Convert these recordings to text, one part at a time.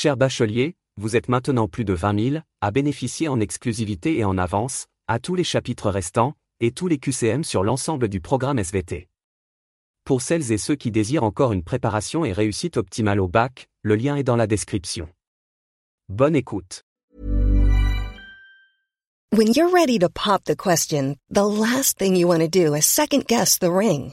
Cher bachelier, vous êtes maintenant plus de 20 000 à bénéficier en exclusivité et en avance, à tous les chapitres restants, et tous les QCM sur l'ensemble du programme SVT. Pour celles et ceux qui désirent encore une préparation et réussite optimale au bac, le lien est dans la description. Bonne écoute. When you're ready to pop the question, the last thing you want to do is second guess the ring.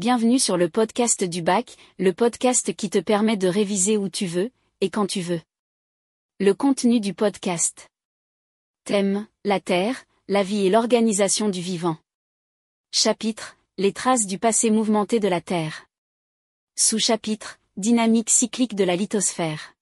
bienvenue sur le podcast du bac, le podcast qui te permet de réviser où tu veux, et quand tu veux. Le contenu du podcast. Thème, la Terre, la vie et l'organisation du vivant. Chapitre, les traces du passé mouvementé de la Terre. Sous-chapitre, dynamique cyclique de la lithosphère.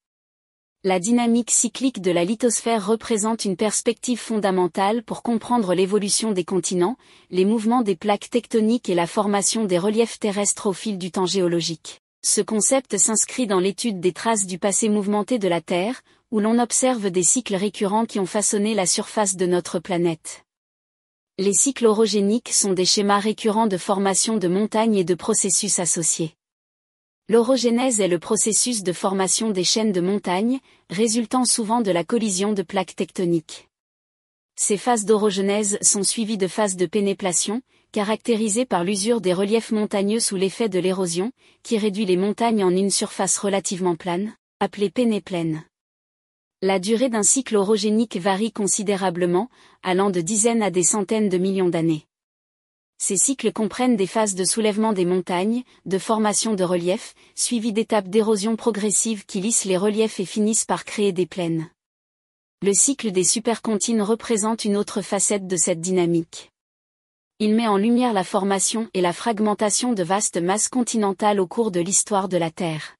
La dynamique cyclique de la lithosphère représente une perspective fondamentale pour comprendre l'évolution des continents, les mouvements des plaques tectoniques et la formation des reliefs terrestres au fil du temps géologique. Ce concept s'inscrit dans l'étude des traces du passé mouvementé de la Terre, où l'on observe des cycles récurrents qui ont façonné la surface de notre planète. Les cycles orogéniques sont des schémas récurrents de formation de montagnes et de processus associés. L'orogénèse est le processus de formation des chaînes de montagnes, résultant souvent de la collision de plaques tectoniques. Ces phases d'orogenèse sont suivies de phases de pénéplation, caractérisées par l'usure des reliefs montagneux sous l'effet de l'érosion, qui réduit les montagnes en une surface relativement plane, appelée pénéplaine. La durée d'un cycle orogénique varie considérablement, allant de dizaines à des centaines de millions d'années. Ces cycles comprennent des phases de soulèvement des montagnes, de formation de relief, suivies d'étapes d'érosion progressive qui lissent les reliefs et finissent par créer des plaines. Le cycle des supercontines représente une autre facette de cette dynamique. Il met en lumière la formation et la fragmentation de vastes masses continentales au cours de l'histoire de la Terre.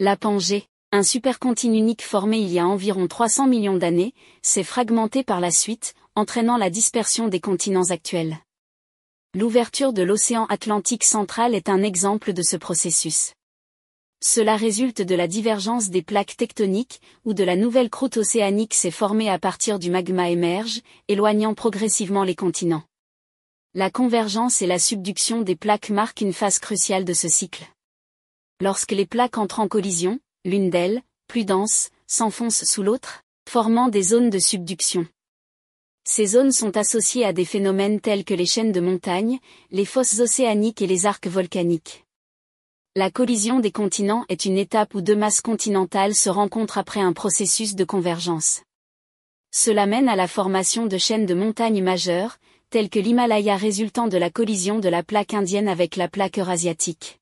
La Pangée, un supercontine unique formé il y a environ 300 millions d'années, s'est fragmenté par la suite, entraînant la dispersion des continents actuels. L'ouverture de l'océan Atlantique central est un exemple de ce processus. Cela résulte de la divergence des plaques tectoniques, où de la nouvelle croûte océanique s'est formée à partir du magma émerge, éloignant progressivement les continents. La convergence et la subduction des plaques marquent une phase cruciale de ce cycle. Lorsque les plaques entrent en collision, l'une d'elles, plus dense, s'enfonce sous l'autre, formant des zones de subduction. Ces zones sont associées à des phénomènes tels que les chaînes de montagnes, les fosses océaniques et les arcs volcaniques. La collision des continents est une étape où deux masses continentales se rencontrent après un processus de convergence. Cela mène à la formation de chaînes de montagnes majeures, telles que l'Himalaya résultant de la collision de la plaque indienne avec la plaque eurasiatique.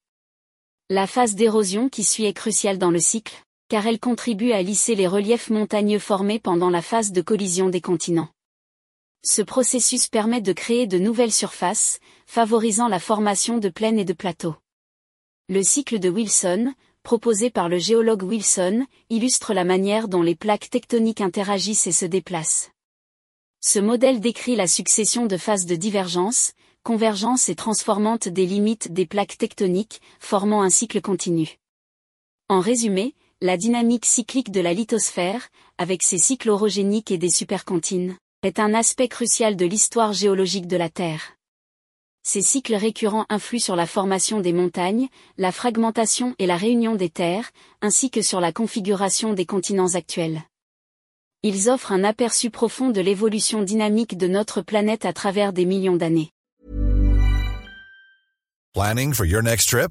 La phase d'érosion qui suit est cruciale dans le cycle, car elle contribue à lisser les reliefs montagneux formés pendant la phase de collision des continents. Ce processus permet de créer de nouvelles surfaces, favorisant la formation de plaines et de plateaux. Le cycle de Wilson, proposé par le géologue Wilson, illustre la manière dont les plaques tectoniques interagissent et se déplacent. Ce modèle décrit la succession de phases de divergence, convergence et transformante des limites des plaques tectoniques, formant un cycle continu. En résumé, la dynamique cyclique de la lithosphère, avec ses cycles orogéniques et des supercantines, est un aspect crucial de l'histoire géologique de la Terre. Ces cycles récurrents influent sur la formation des montagnes, la fragmentation et la réunion des terres, ainsi que sur la configuration des continents actuels. Ils offrent un aperçu profond de l'évolution dynamique de notre planète à travers des millions d'années. Planning for your next trip?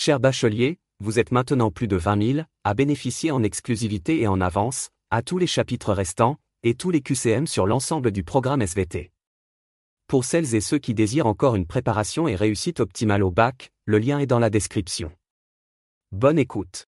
Cher bachelier, vous êtes maintenant plus de 20 000 à bénéficier en exclusivité et en avance, à tous les chapitres restants, et tous les QCM sur l'ensemble du programme SVT. Pour celles et ceux qui désirent encore une préparation et réussite optimale au bac, le lien est dans la description. Bonne écoute.